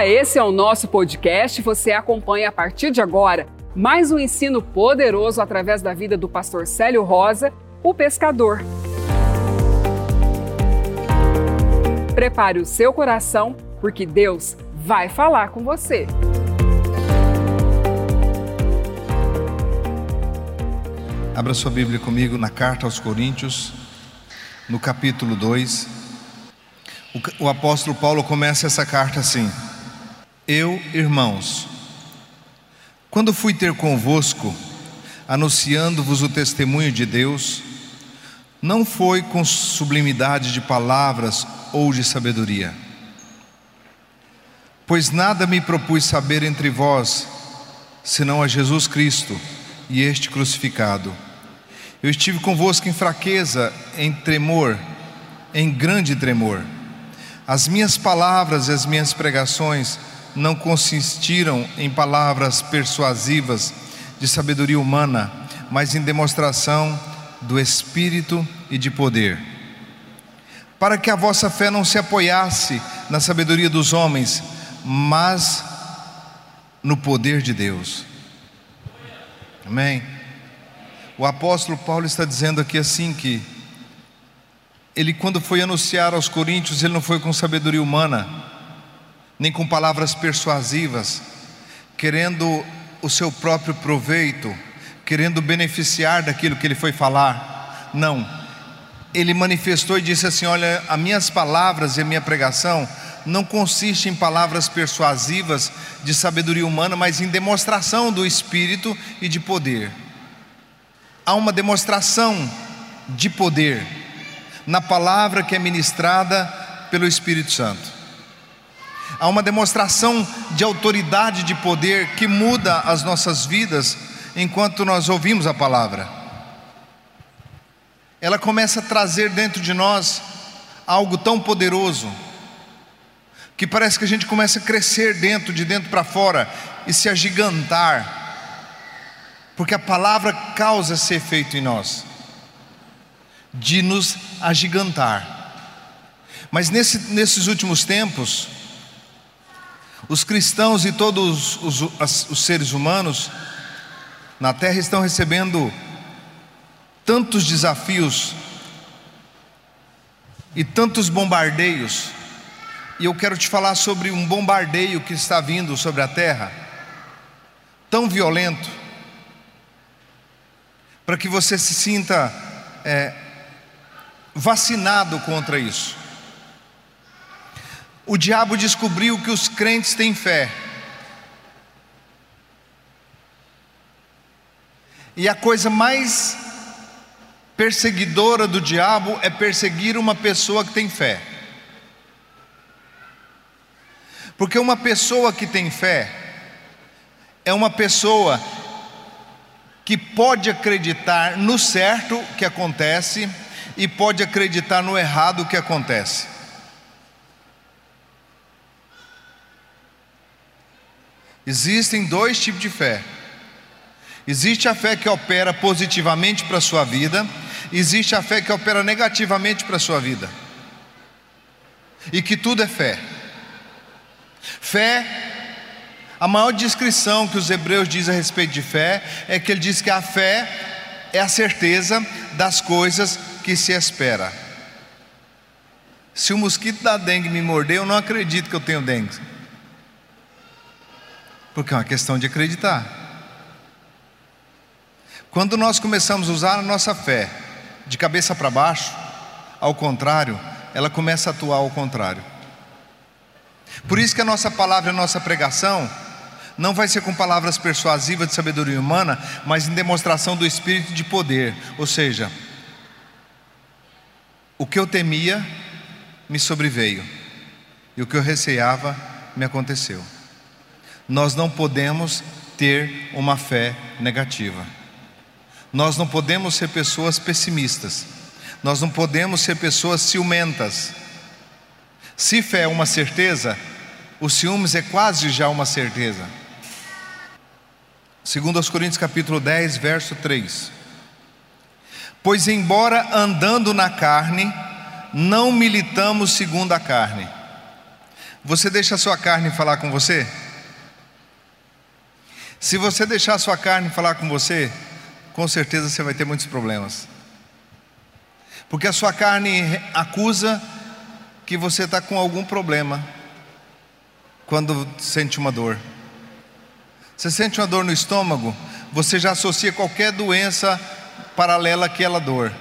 Olá, esse é o nosso podcast. Você acompanha a partir de agora mais um ensino poderoso através da vida do pastor Célio Rosa, o pescador. Prepare o seu coração, porque Deus vai falar com você. Abra sua Bíblia comigo na carta aos Coríntios, no capítulo 2. O, o apóstolo Paulo começa essa carta assim: Eu, irmãos, quando fui ter convosco, anunciando-vos o testemunho de Deus, não foi com sublimidade de palavras ou de sabedoria. Pois nada me propus saber entre vós, senão a Jesus Cristo e este crucificado. Eu estive convosco em fraqueza, em tremor, em grande tremor. As minhas palavras e as minhas pregações não consistiram em palavras persuasivas de sabedoria humana, mas em demonstração do Espírito e de poder. Para que a vossa fé não se apoiasse na sabedoria dos homens, mas no poder de Deus. Amém? O apóstolo Paulo está dizendo aqui assim que ele quando foi anunciar aos coríntios, ele não foi com sabedoria humana, nem com palavras persuasivas, querendo o seu próprio proveito, querendo beneficiar daquilo que ele foi falar. Não. Ele manifestou e disse assim: "Olha, as minhas palavras e a minha pregação não consiste em palavras persuasivas de sabedoria humana, mas em demonstração do espírito e de poder." há uma demonstração de poder na palavra que é ministrada pelo Espírito Santo. Há uma demonstração de autoridade, de poder que muda as nossas vidas enquanto nós ouvimos a palavra. Ela começa a trazer dentro de nós algo tão poderoso que parece que a gente começa a crescer dentro, de dentro para fora e se agigantar porque a palavra causa esse efeito em nós, de nos agigantar. Mas nesse, nesses últimos tempos, os cristãos e todos os, os, os seres humanos na terra estão recebendo tantos desafios e tantos bombardeios, e eu quero te falar sobre um bombardeio que está vindo sobre a terra, tão violento, para que você se sinta é, vacinado contra isso. O diabo descobriu que os crentes têm fé. E a coisa mais perseguidora do diabo é perseguir uma pessoa que tem fé. Porque uma pessoa que tem fé é uma pessoa que pode acreditar no certo que acontece e pode acreditar no errado que acontece. Existem dois tipos de fé. Existe a fé que opera positivamente para a sua vida, existe a fé que opera negativamente para a sua vida. E que tudo é fé. Fé a maior descrição que os hebreus dizem a respeito de fé é que ele diz que a fé é a certeza das coisas que se espera. Se o mosquito da dengue me morder, eu não acredito que eu tenho dengue. Porque é uma questão de acreditar. Quando nós começamos a usar a nossa fé de cabeça para baixo, ao contrário, ela começa a atuar ao contrário. Por isso que a nossa palavra, a nossa pregação, não vai ser com palavras persuasivas de sabedoria humana, mas em demonstração do espírito de poder. Ou seja, o que eu temia me sobreveio, e o que eu receava me aconteceu. Nós não podemos ter uma fé negativa. Nós não podemos ser pessoas pessimistas. Nós não podemos ser pessoas ciumentas. Se fé é uma certeza, o ciúmes é quase já uma certeza. Segundo aos Coríntios capítulo 10, verso 3. Pois embora andando na carne, não militamos segundo a carne, Você deixa a sua carne falar com você? Se você deixar sua carne falar com você, com certeza você vai ter muitos problemas. Porque a sua carne acusa que você está com algum problema quando sente uma dor. Você sente uma dor no estômago, você já associa qualquer doença paralela àquela dor.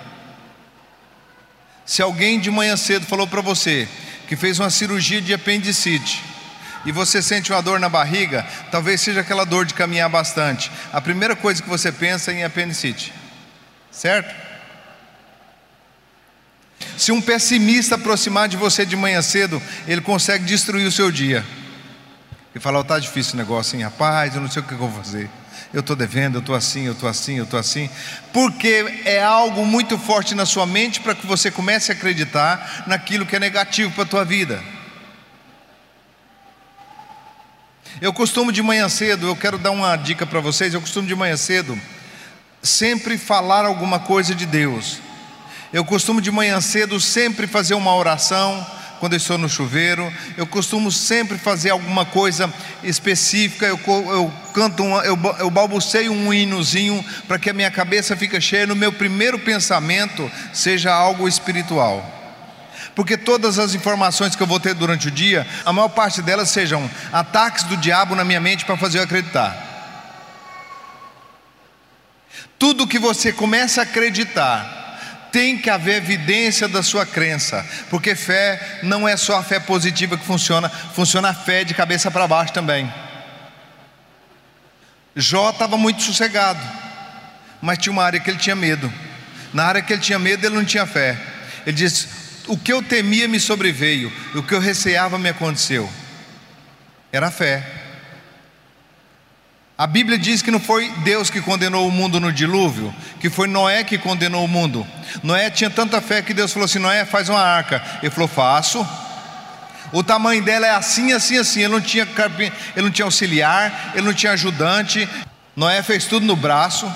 Se alguém de manhã cedo falou para você que fez uma cirurgia de apendicite e você sente uma dor na barriga, talvez seja aquela dor de caminhar bastante. A primeira coisa que você pensa é em apendicite, certo? Se um pessimista aproximar de você de manhã cedo, ele consegue destruir o seu dia e falar: oh, difícil o negócio, hein, rapaz, eu não sei o que eu vou fazer. Eu estou devendo, eu estou assim, eu estou assim, eu estou assim. Porque é algo muito forte na sua mente para que você comece a acreditar naquilo que é negativo para a tua vida. Eu costumo de manhã cedo, eu quero dar uma dica para vocês, eu costumo de manhã cedo sempre falar alguma coisa de Deus. Eu costumo de manhã cedo sempre fazer uma oração quando eu estou no chuveiro. Eu costumo sempre fazer alguma coisa específica. Eu, eu canto, uma, eu, eu balbuceio um hinozinho para que a minha cabeça fique cheia. No meu primeiro pensamento seja algo espiritual. Porque todas as informações que eu vou ter durante o dia, a maior parte delas sejam ataques do diabo na minha mente para fazer eu acreditar. Tudo que você começa a acreditar, tem que haver evidência da sua crença, porque fé não é só a fé positiva que funciona, funciona a fé de cabeça para baixo também. Jó estava muito sossegado, mas tinha uma área que ele tinha medo. Na área que ele tinha medo, ele não tinha fé. Ele disse: O que eu temia me sobreveio, o que eu receava me aconteceu. Era a fé. A Bíblia diz que não foi Deus que condenou o mundo no dilúvio, que foi Noé que condenou o mundo. Noé tinha tanta fé que Deus falou assim: Noé, faz uma arca. Ele falou: Faço. O tamanho dela é assim, assim, assim. Ele não tinha, ele não tinha auxiliar, ele não tinha ajudante. Noé fez tudo no braço.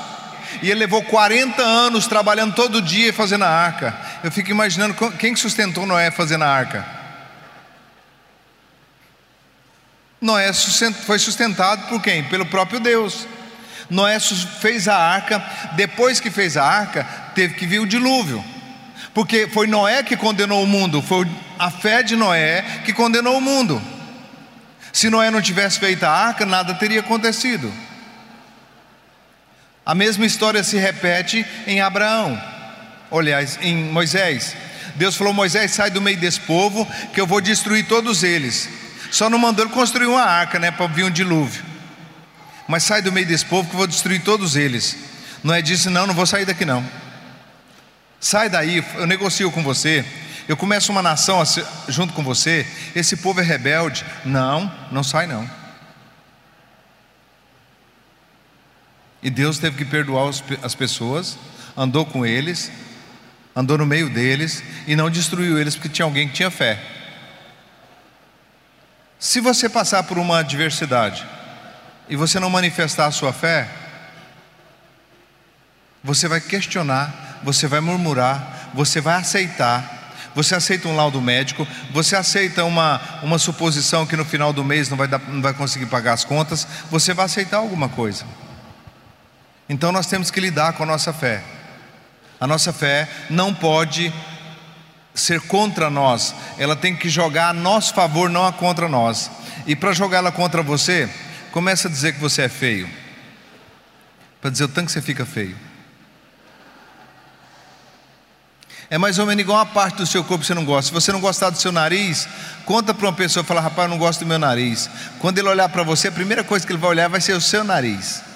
E ele levou 40 anos trabalhando todo dia e fazendo a arca. Eu fico imaginando quem sustentou Noé fazendo a arca. Noé foi sustentado por quem? Pelo próprio Deus. Noé fez a arca, depois que fez a arca, teve que vir o dilúvio. Porque foi Noé que condenou o mundo, foi a fé de Noé que condenou o mundo. Se Noé não tivesse feito a arca, nada teria acontecido. A mesma história se repete em Abraão, aliás, em Moisés. Deus falou: Moisés, sai do meio desse povo, que eu vou destruir todos eles. Só não mandou ele construir uma arca, né, para vir um dilúvio. Mas sai do meio desse povo que eu vou destruir todos eles. Não é disse, não, não vou sair daqui não. Sai daí, eu negocio com você. Eu começo uma nação junto com você. Esse povo é rebelde. Não, não sai não. E Deus teve que perdoar as pessoas, andou com eles, andou no meio deles e não destruiu eles porque tinha alguém que tinha fé. Se você passar por uma adversidade e você não manifestar a sua fé, você vai questionar, você vai murmurar, você vai aceitar. Você aceita um laudo médico, você aceita uma, uma suposição que no final do mês não vai, dar, não vai conseguir pagar as contas, você vai aceitar alguma coisa. Então nós temos que lidar com a nossa fé. A nossa fé não pode ser contra nós, ela tem que jogar a nosso favor, não a contra nós. E para jogar ela contra você, começa a dizer que você é feio. Para dizer o tanto que você fica feio. É mais ou menos igual uma parte do seu corpo que você não gosta. Se você não gostar do seu nariz, conta para uma pessoa fala: Rapaz, eu não gosto do meu nariz. Quando ele olhar para você, a primeira coisa que ele vai olhar vai ser o seu nariz.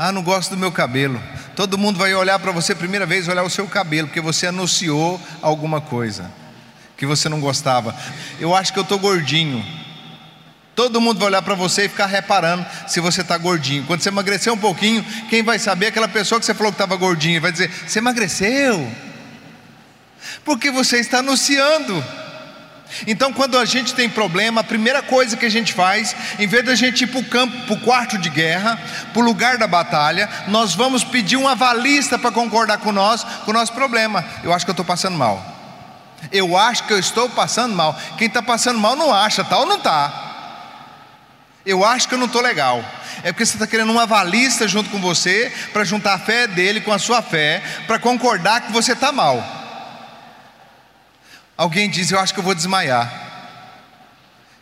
Ah, não gosto do meu cabelo. Todo mundo vai olhar para você, primeira vez, olhar o seu cabelo, porque você anunciou alguma coisa que você não gostava. Eu acho que eu estou gordinho. Todo mundo vai olhar para você e ficar reparando se você está gordinho. Quando você emagrecer um pouquinho, quem vai saber é aquela pessoa que você falou que estava gordinho. Vai dizer: Você emagreceu? Porque você está anunciando. Então, quando a gente tem problema, a primeira coisa que a gente faz, em vez da gente ir para o campo, para o quarto de guerra, para o lugar da batalha, nós vamos pedir um avalista para concordar com nós, com o nosso problema. Eu acho que eu estou passando mal. Eu acho que eu estou passando mal. Quem está passando mal não acha, tal tá, ou não está. Eu acho que eu não estou legal. É porque você está querendo um avalista junto com você para juntar a fé dele com a sua fé, para concordar que você está mal. Alguém diz, eu acho que eu vou desmaiar.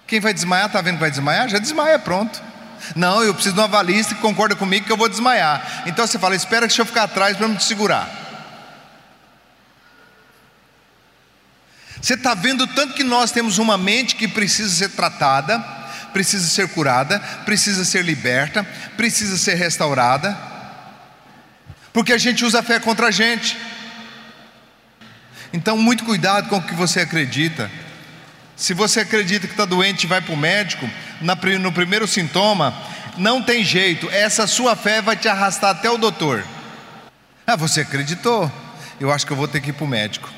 Quem vai desmaiar, está vendo que vai desmaiar? Já desmaia, pronto. Não, eu preciso de um avalista que concorda comigo que eu vou desmaiar. Então você fala, espera que eu ficar atrás para me segurar. Você está vendo tanto que nós temos uma mente que precisa ser tratada, precisa ser curada, precisa ser liberta, precisa ser restaurada, porque a gente usa a fé contra a gente. Então, muito cuidado com o que você acredita. Se você acredita que está doente e vai para o médico, no primeiro sintoma, não tem jeito, essa sua fé vai te arrastar até o doutor. Ah, você acreditou? Eu acho que eu vou ter que ir para o médico.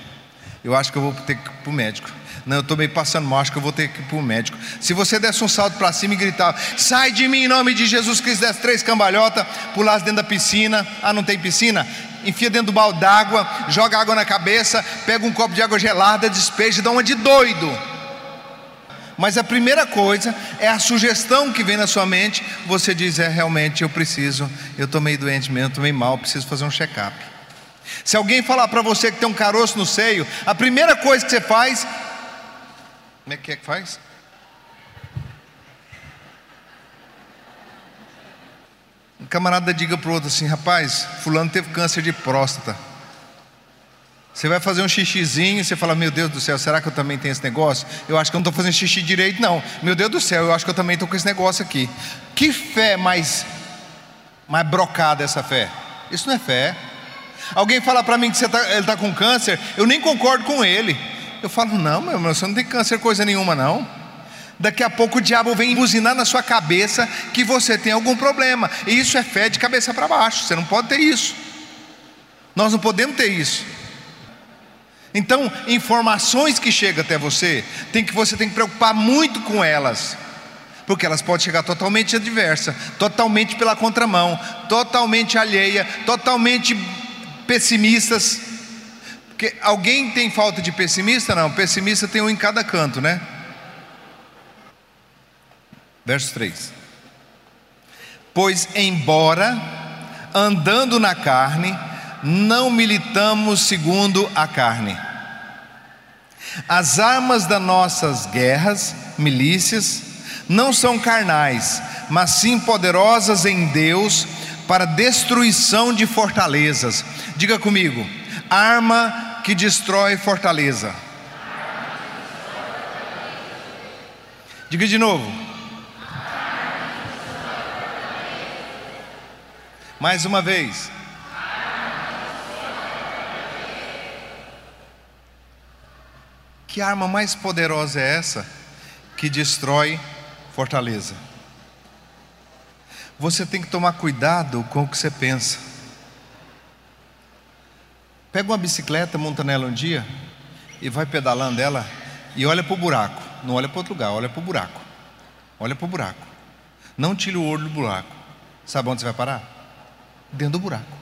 Eu acho que eu vou ter que ir para o médico. Não, eu estou meio passando mal, acho que eu vou ter que ir para o médico. Se você desse um salto para cima e gritar, sai de mim em nome de Jesus Cristo, desse três cambalhotas, pulasse dentro da piscina, ah, não tem piscina? Enfia dentro do balde d'água, joga água na cabeça, pega um copo de água gelada, despeja dá uma de doido. Mas a primeira coisa é a sugestão que vem na sua mente, você diz, é realmente eu preciso, eu estou meio doente mesmo, estou meio mal, preciso fazer um check-up. Se alguém falar para você que tem um caroço no seio, a primeira coisa que você faz como é que é que faz? Um camarada diga para o outro assim: rapaz, Fulano teve câncer de próstata. Você vai fazer um xixizinho, você fala: Meu Deus do céu, será que eu também tenho esse negócio? Eu acho que eu não estou fazendo xixi direito, não. Meu Deus do céu, eu acho que eu também estou com esse negócio aqui. Que fé mais, mais brocada essa fé? Isso não é fé. Alguém fala para mim que tá, ele está com câncer, eu nem concordo com ele. Eu falo, não, meu irmão, você não tem câncer coisa nenhuma, não. Daqui a pouco o diabo vem buzinar na sua cabeça que você tem algum problema. E isso é fé de cabeça para baixo. Você não pode ter isso. Nós não podemos ter isso. Então, informações que chegam até você, tem que você tem que preocupar muito com elas. Porque elas podem chegar totalmente adversa, totalmente pela contramão, totalmente alheia, totalmente pessimistas. Alguém tem falta de pessimista? Não, pessimista tem um em cada canto, né? Verso 3: Pois, embora andando na carne, não militamos segundo a carne. As armas das nossas guerras, milícias, não são carnais, mas sim poderosas em Deus para destruição de fortalezas. Diga comigo: arma que destrói fortaleza. Diga de novo. Mais uma vez. Que arma mais poderosa é essa que destrói fortaleza? Você tem que tomar cuidado com o que você pensa. Pega uma bicicleta, monta nela um dia e vai pedalando ela e olha para o buraco. Não olha para outro lugar, olha para o buraco. Olha para o buraco. Não tire o olho do buraco. Sabe onde você vai parar? Dentro do buraco.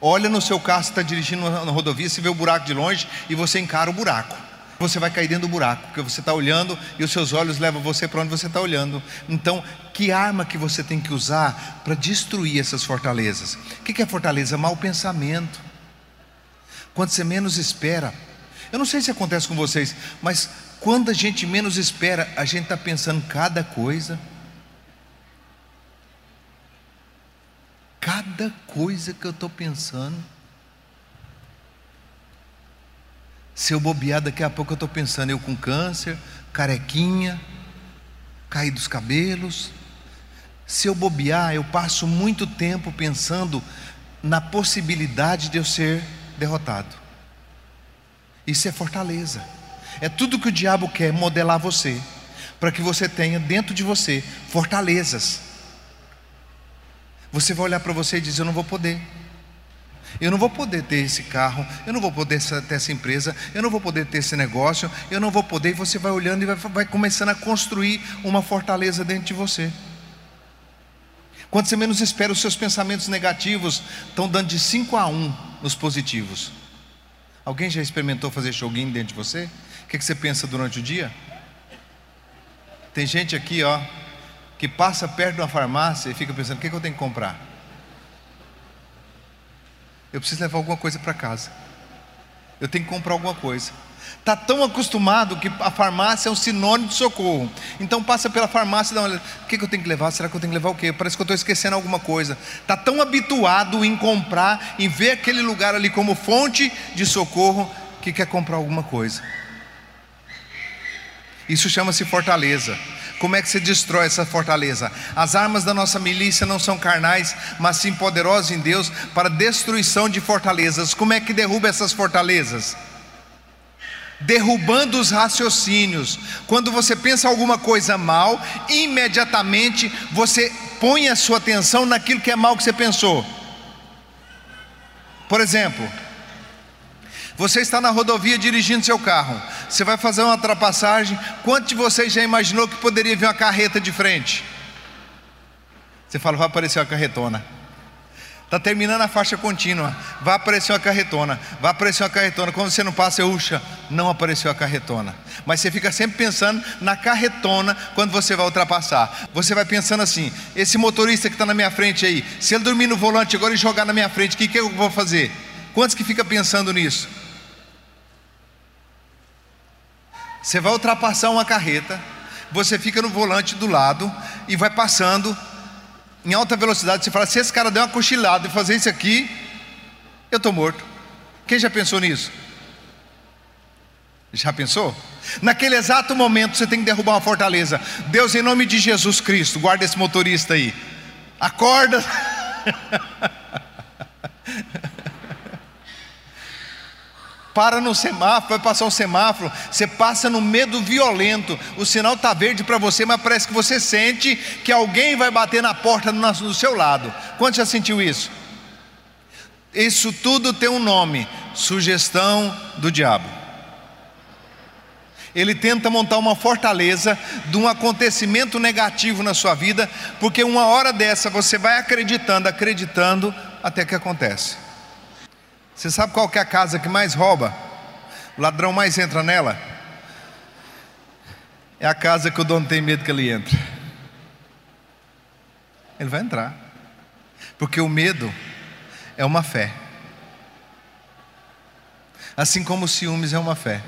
Olha no seu carro, você está dirigindo na rodovia, você vê o buraco de longe e você encara o buraco. Você vai cair dentro do buraco, porque você está olhando e os seus olhos levam você para onde você está olhando. Então, que arma que você tem que usar para destruir essas fortalezas? O que é fortaleza? Mau pensamento quando você menos espera. Eu não sei se acontece com vocês, mas quando a gente menos espera, a gente está pensando cada coisa. Cada coisa que eu estou pensando. Se eu bobear, daqui a pouco eu estou pensando, eu com câncer, carequinha, cair dos cabelos. Se eu bobear, eu passo muito tempo pensando na possibilidade de eu ser derrotado. Isso é fortaleza. É tudo que o diabo quer modelar você, para que você tenha dentro de você fortalezas. Você vai olhar para você e dizer: Eu não vou poder. Eu não vou poder ter esse carro, eu não vou poder ter essa empresa, eu não vou poder ter esse negócio, eu não vou poder. E você vai olhando e vai, vai começando a construir uma fortaleza dentro de você. Quando você menos espera, os seus pensamentos negativos estão dando de 5 a 1 nos positivos. Alguém já experimentou fazer joguinho dentro de você? O que, que você pensa durante o dia? Tem gente aqui, ó, que passa perto de uma farmácia e fica pensando: o que, que eu tenho que comprar? Eu preciso levar alguma coisa para casa. Eu tenho que comprar alguma coisa. Está tão acostumado que a farmácia é um sinônimo de socorro. Então passa pela farmácia e dá uma olhada. O que, que eu tenho que levar? Será que eu tenho que levar o quê? Parece que eu estou esquecendo alguma coisa. Está tão habituado em comprar, em ver aquele lugar ali como fonte de socorro, que quer comprar alguma coisa. Isso chama-se fortaleza. Como é que se destrói essa fortaleza? As armas da nossa milícia não são carnais, mas sim poderosas em Deus para destruição de fortalezas. Como é que derruba essas fortalezas? Derrubando os raciocínios. Quando você pensa alguma coisa mal, imediatamente você põe a sua atenção naquilo que é mal que você pensou. Por exemplo, você está na rodovia dirigindo seu carro, você vai fazer uma ultrapassagem. Quantos de vocês já imaginou que poderia vir uma carreta de frente? Você fala, vai aparecer uma carretona. Está terminando a faixa contínua. Vai aparecer uma carretona. Vai aparecer uma carretona. Quando você não passa, uxa, não apareceu a carretona. Mas você fica sempre pensando na carretona quando você vai ultrapassar. Você vai pensando assim: esse motorista que está na minha frente aí, se ele dormir no volante agora e jogar na minha frente, o que, que eu vou fazer? Quantos que fica pensando nisso? Você vai ultrapassar uma carreta, você fica no volante do lado e vai passando em alta velocidade, você fala: se esse cara der uma cochilada e fazer isso aqui, eu estou morto. Quem já pensou nisso? Já pensou? Naquele exato momento você tem que derrubar uma fortaleza. Deus, em nome de Jesus Cristo, guarda esse motorista aí. Acorda. para no semáforo, vai passar o semáforo, você passa no medo violento, o sinal está verde para você, mas parece que você sente que alguém vai bater na porta do seu lado. Quanto já sentiu isso? Isso tudo tem um nome: sugestão do diabo. Ele tenta montar uma fortaleza de um acontecimento negativo na sua vida, porque uma hora dessa você vai acreditando, acreditando, até que acontece. Você sabe qual é a casa que mais rouba? O ladrão mais entra nela? É a casa que o dono tem medo que ele entre. Ele vai entrar. Porque o medo é uma fé. Assim como o ciúmes é uma fé.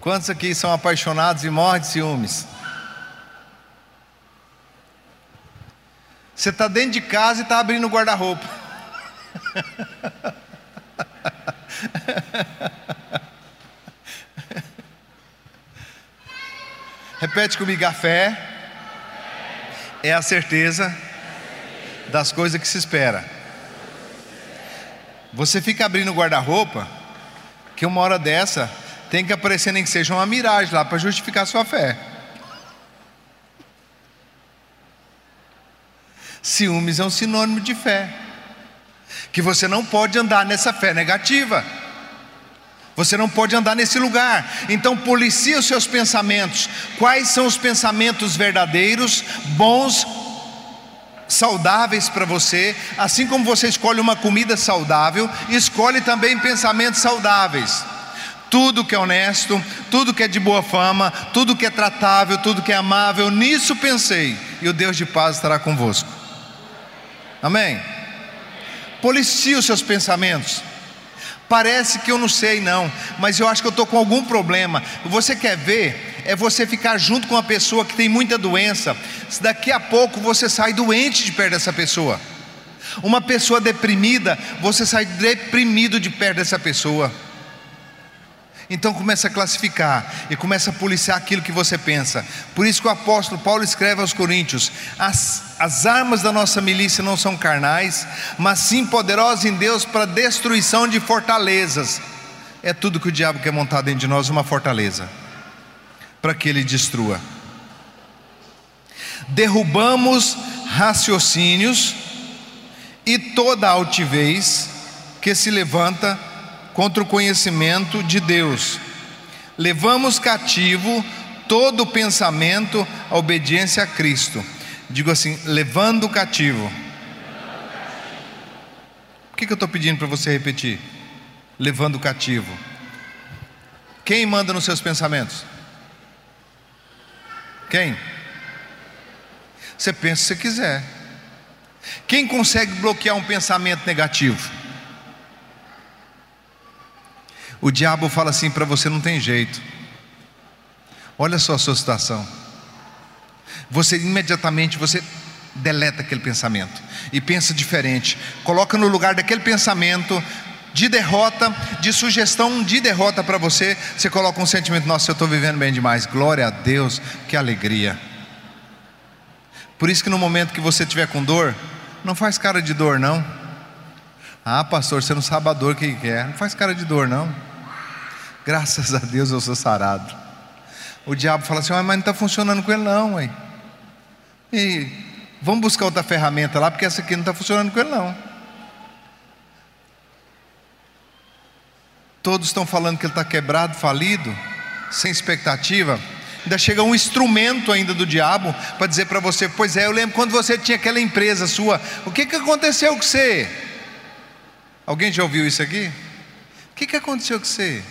Quantos aqui são apaixonados e morrem de ciúmes? Você está dentro de casa e está abrindo o guarda-roupa. Repete comigo: a fé é a certeza das coisas que se espera. Você fica abrindo o guarda-roupa, que uma hora dessa tem que aparecer nem que seja uma miragem lá para justificar sua fé. Ciúmes é um sinônimo de fé que você não pode andar nessa fé negativa. Você não pode andar nesse lugar. Então, policia os seus pensamentos. Quais são os pensamentos verdadeiros, bons, saudáveis para você? Assim como você escolhe uma comida saudável, escolhe também pensamentos saudáveis. Tudo que é honesto, tudo que é de boa fama, tudo que é tratável, tudo que é amável, nisso pensei, e o Deus de paz estará convosco. Amém? Policie os seus pensamentos. Parece que eu não sei, não, mas eu acho que eu estou com algum problema. Você quer ver? É você ficar junto com uma pessoa que tem muita doença. Daqui a pouco você sai doente de perto dessa pessoa. Uma pessoa deprimida, você sai deprimido de perto dessa pessoa. Então começa a classificar e começa a policiar aquilo que você pensa. Por isso que o apóstolo Paulo escreve aos Coríntios: as, as armas da nossa milícia não são carnais, mas sim poderosas em Deus para destruição de fortalezas. É tudo que o diabo quer montar dentro de nós uma fortaleza, para que ele destrua. Derrubamos raciocínios e toda altivez que se levanta contra o conhecimento de Deus. Levamos cativo todo pensamento à obediência a Cristo. Digo assim, levando cativo. que, que eu estou pedindo para você repetir? Levando o cativo. Quem manda nos seus pensamentos? Quem? Você pensa se quiser. Quem consegue bloquear um pensamento negativo? O diabo fala assim para você: não tem jeito. Olha só a sua situação. Você imediatamente você deleta aquele pensamento e pensa diferente. Coloca no lugar daquele pensamento de derrota, de sugestão de derrota para você, você coloca um sentimento: nossa, eu estou vivendo bem demais. Glória a Deus, que alegria. Por isso que no momento que você estiver com dor, não faz cara de dor, não. Ah, pastor, você não sabe a dor que quer. Não faz cara de dor, não. Graças a Deus eu sou sarado. O diabo fala assim, mas não está funcionando com ele, não, ué. E vamos buscar outra ferramenta lá, porque essa aqui não está funcionando com ele, não. Todos estão falando que ele está quebrado, falido, sem expectativa. Ainda chega um instrumento ainda do diabo para dizer para você: Pois é, eu lembro quando você tinha aquela empresa sua, o que, que aconteceu com você? Alguém já ouviu isso aqui? O que, que aconteceu com você?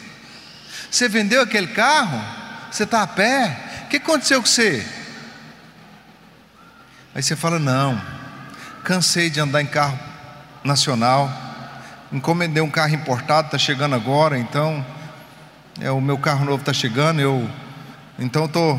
Você vendeu aquele carro? Você está a pé? O que aconteceu com você? Aí você fala: Não, cansei de andar em carro nacional, encomendei um carro importado, está chegando agora, então é, o meu carro novo está chegando, eu então estou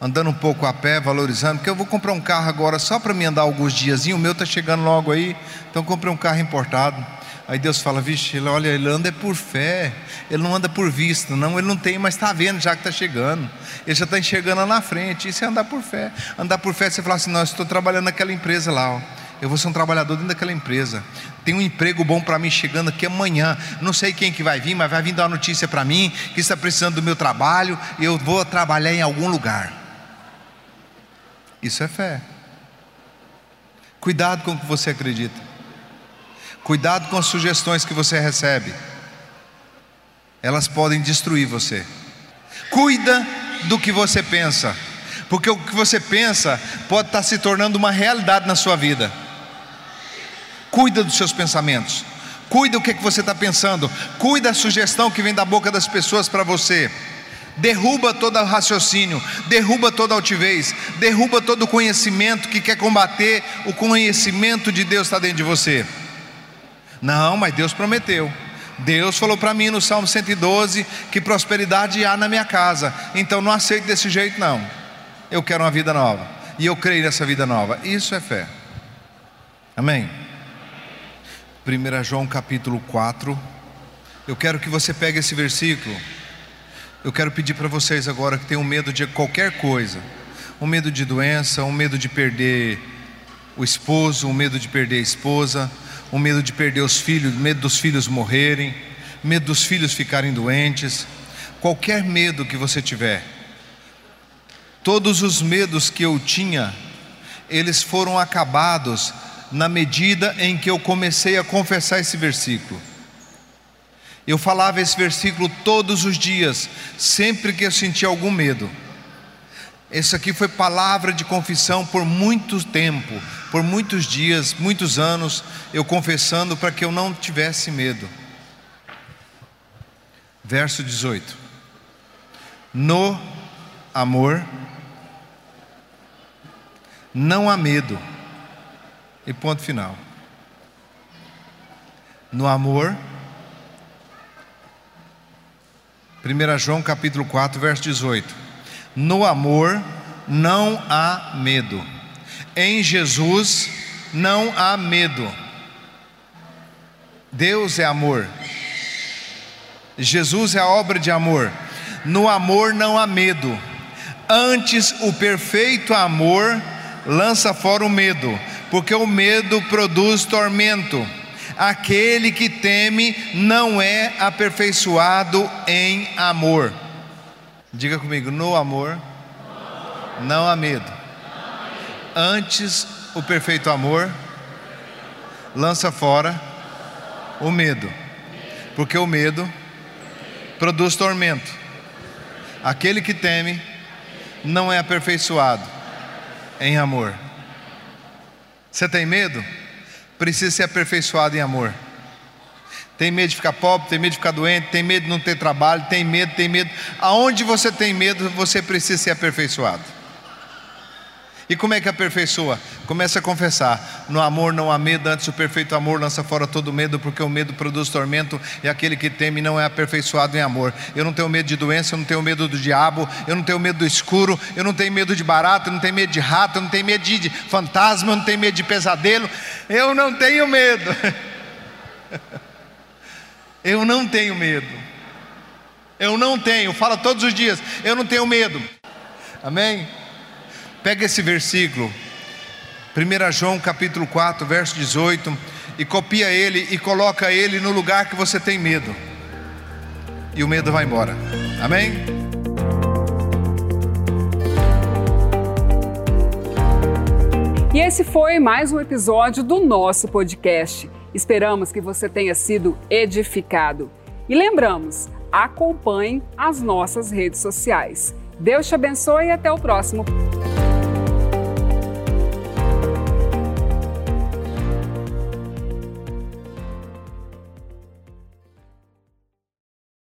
andando um pouco a pé, valorizando, porque eu vou comprar um carro agora só para me andar alguns dias, o meu está chegando logo aí, então comprei um carro importado. Aí Deus fala, vixe, ele, olha, ele anda é por fé, ele não anda por vista, não, ele não tem, mas está vendo já que está chegando, ele já está enxergando lá na frente, isso é andar por fé. Andar por fé, você fala assim, não, estou trabalhando naquela empresa lá, ó. eu vou ser um trabalhador dentro daquela empresa, tem um emprego bom para mim chegando aqui amanhã. Não sei quem que vai vir, mas vai vir dar uma notícia para mim que está precisando do meu trabalho e eu vou trabalhar em algum lugar. Isso é fé. Cuidado com o que você acredita. Cuidado com as sugestões que você recebe. Elas podem destruir você. Cuida do que você pensa, porque o que você pensa pode estar se tornando uma realidade na sua vida. Cuida dos seus pensamentos. Cuida o que, é que você está pensando. Cuida da sugestão que vem da boca das pessoas para você. Derruba todo o raciocínio, derruba toda a altivez, derruba todo o conhecimento que quer combater o conhecimento de Deus está dentro de você. Não, mas Deus prometeu. Deus falou para mim no Salmo 112 que prosperidade há na minha casa. Então não aceito desse jeito, não. Eu quero uma vida nova. E eu creio nessa vida nova. Isso é fé. Amém? 1 João capítulo 4. Eu quero que você pegue esse versículo. Eu quero pedir para vocês agora que tenham medo de qualquer coisa, um medo de doença, um medo de perder o esposo, um medo de perder a esposa, um medo de perder os filhos, medo dos filhos morrerem, medo dos filhos ficarem doentes, qualquer medo que você tiver. Todos os medos que eu tinha, eles foram acabados na medida em que eu comecei a confessar esse versículo. Eu falava esse versículo todos os dias, sempre que eu sentia algum medo. Isso aqui foi palavra de confissão por muito tempo, por muitos dias, muitos anos, eu confessando para que eu não tivesse medo. Verso 18: No amor não há medo e ponto final. No amor. 1 João capítulo 4, verso 18. No amor não há medo. Em Jesus não há medo. Deus é amor. Jesus é a obra de amor. No amor não há medo. Antes o perfeito amor lança fora o medo, porque o medo produz tormento. Aquele que teme não é aperfeiçoado em amor. Diga comigo, no amor não há medo. Antes o perfeito amor lança fora o medo, porque o medo produz tormento. Aquele que teme não é aperfeiçoado em amor. Você tem medo? precisa ser aperfeiçoado em amor. Tem medo de ficar pobre, tem medo de ficar doente, tem medo de não ter trabalho, tem medo, tem medo. Aonde você tem medo, você precisa ser aperfeiçoado. E como é que aperfeiçoa? Começa a confessar: no amor não há medo, antes o perfeito amor lança fora todo medo, porque o medo produz tormento, e aquele que teme não é aperfeiçoado em amor. Eu não tenho medo de doença, eu não tenho medo do diabo, eu não tenho medo do escuro, eu não tenho medo de barato, eu não tenho medo de rato, eu não tenho medo de fantasma, eu não tenho medo de pesadelo, eu não tenho medo. eu não tenho medo. Eu não tenho, fala todos os dias, eu não tenho medo. Amém? Pega esse versículo, 1 João capítulo 4, verso 18, e copia ele e coloca ele no lugar que você tem medo. E o medo vai embora. Amém? E esse foi mais um episódio do nosso podcast. Esperamos que você tenha sido edificado. E lembramos, acompanhe as nossas redes sociais. Deus te abençoe e até o próximo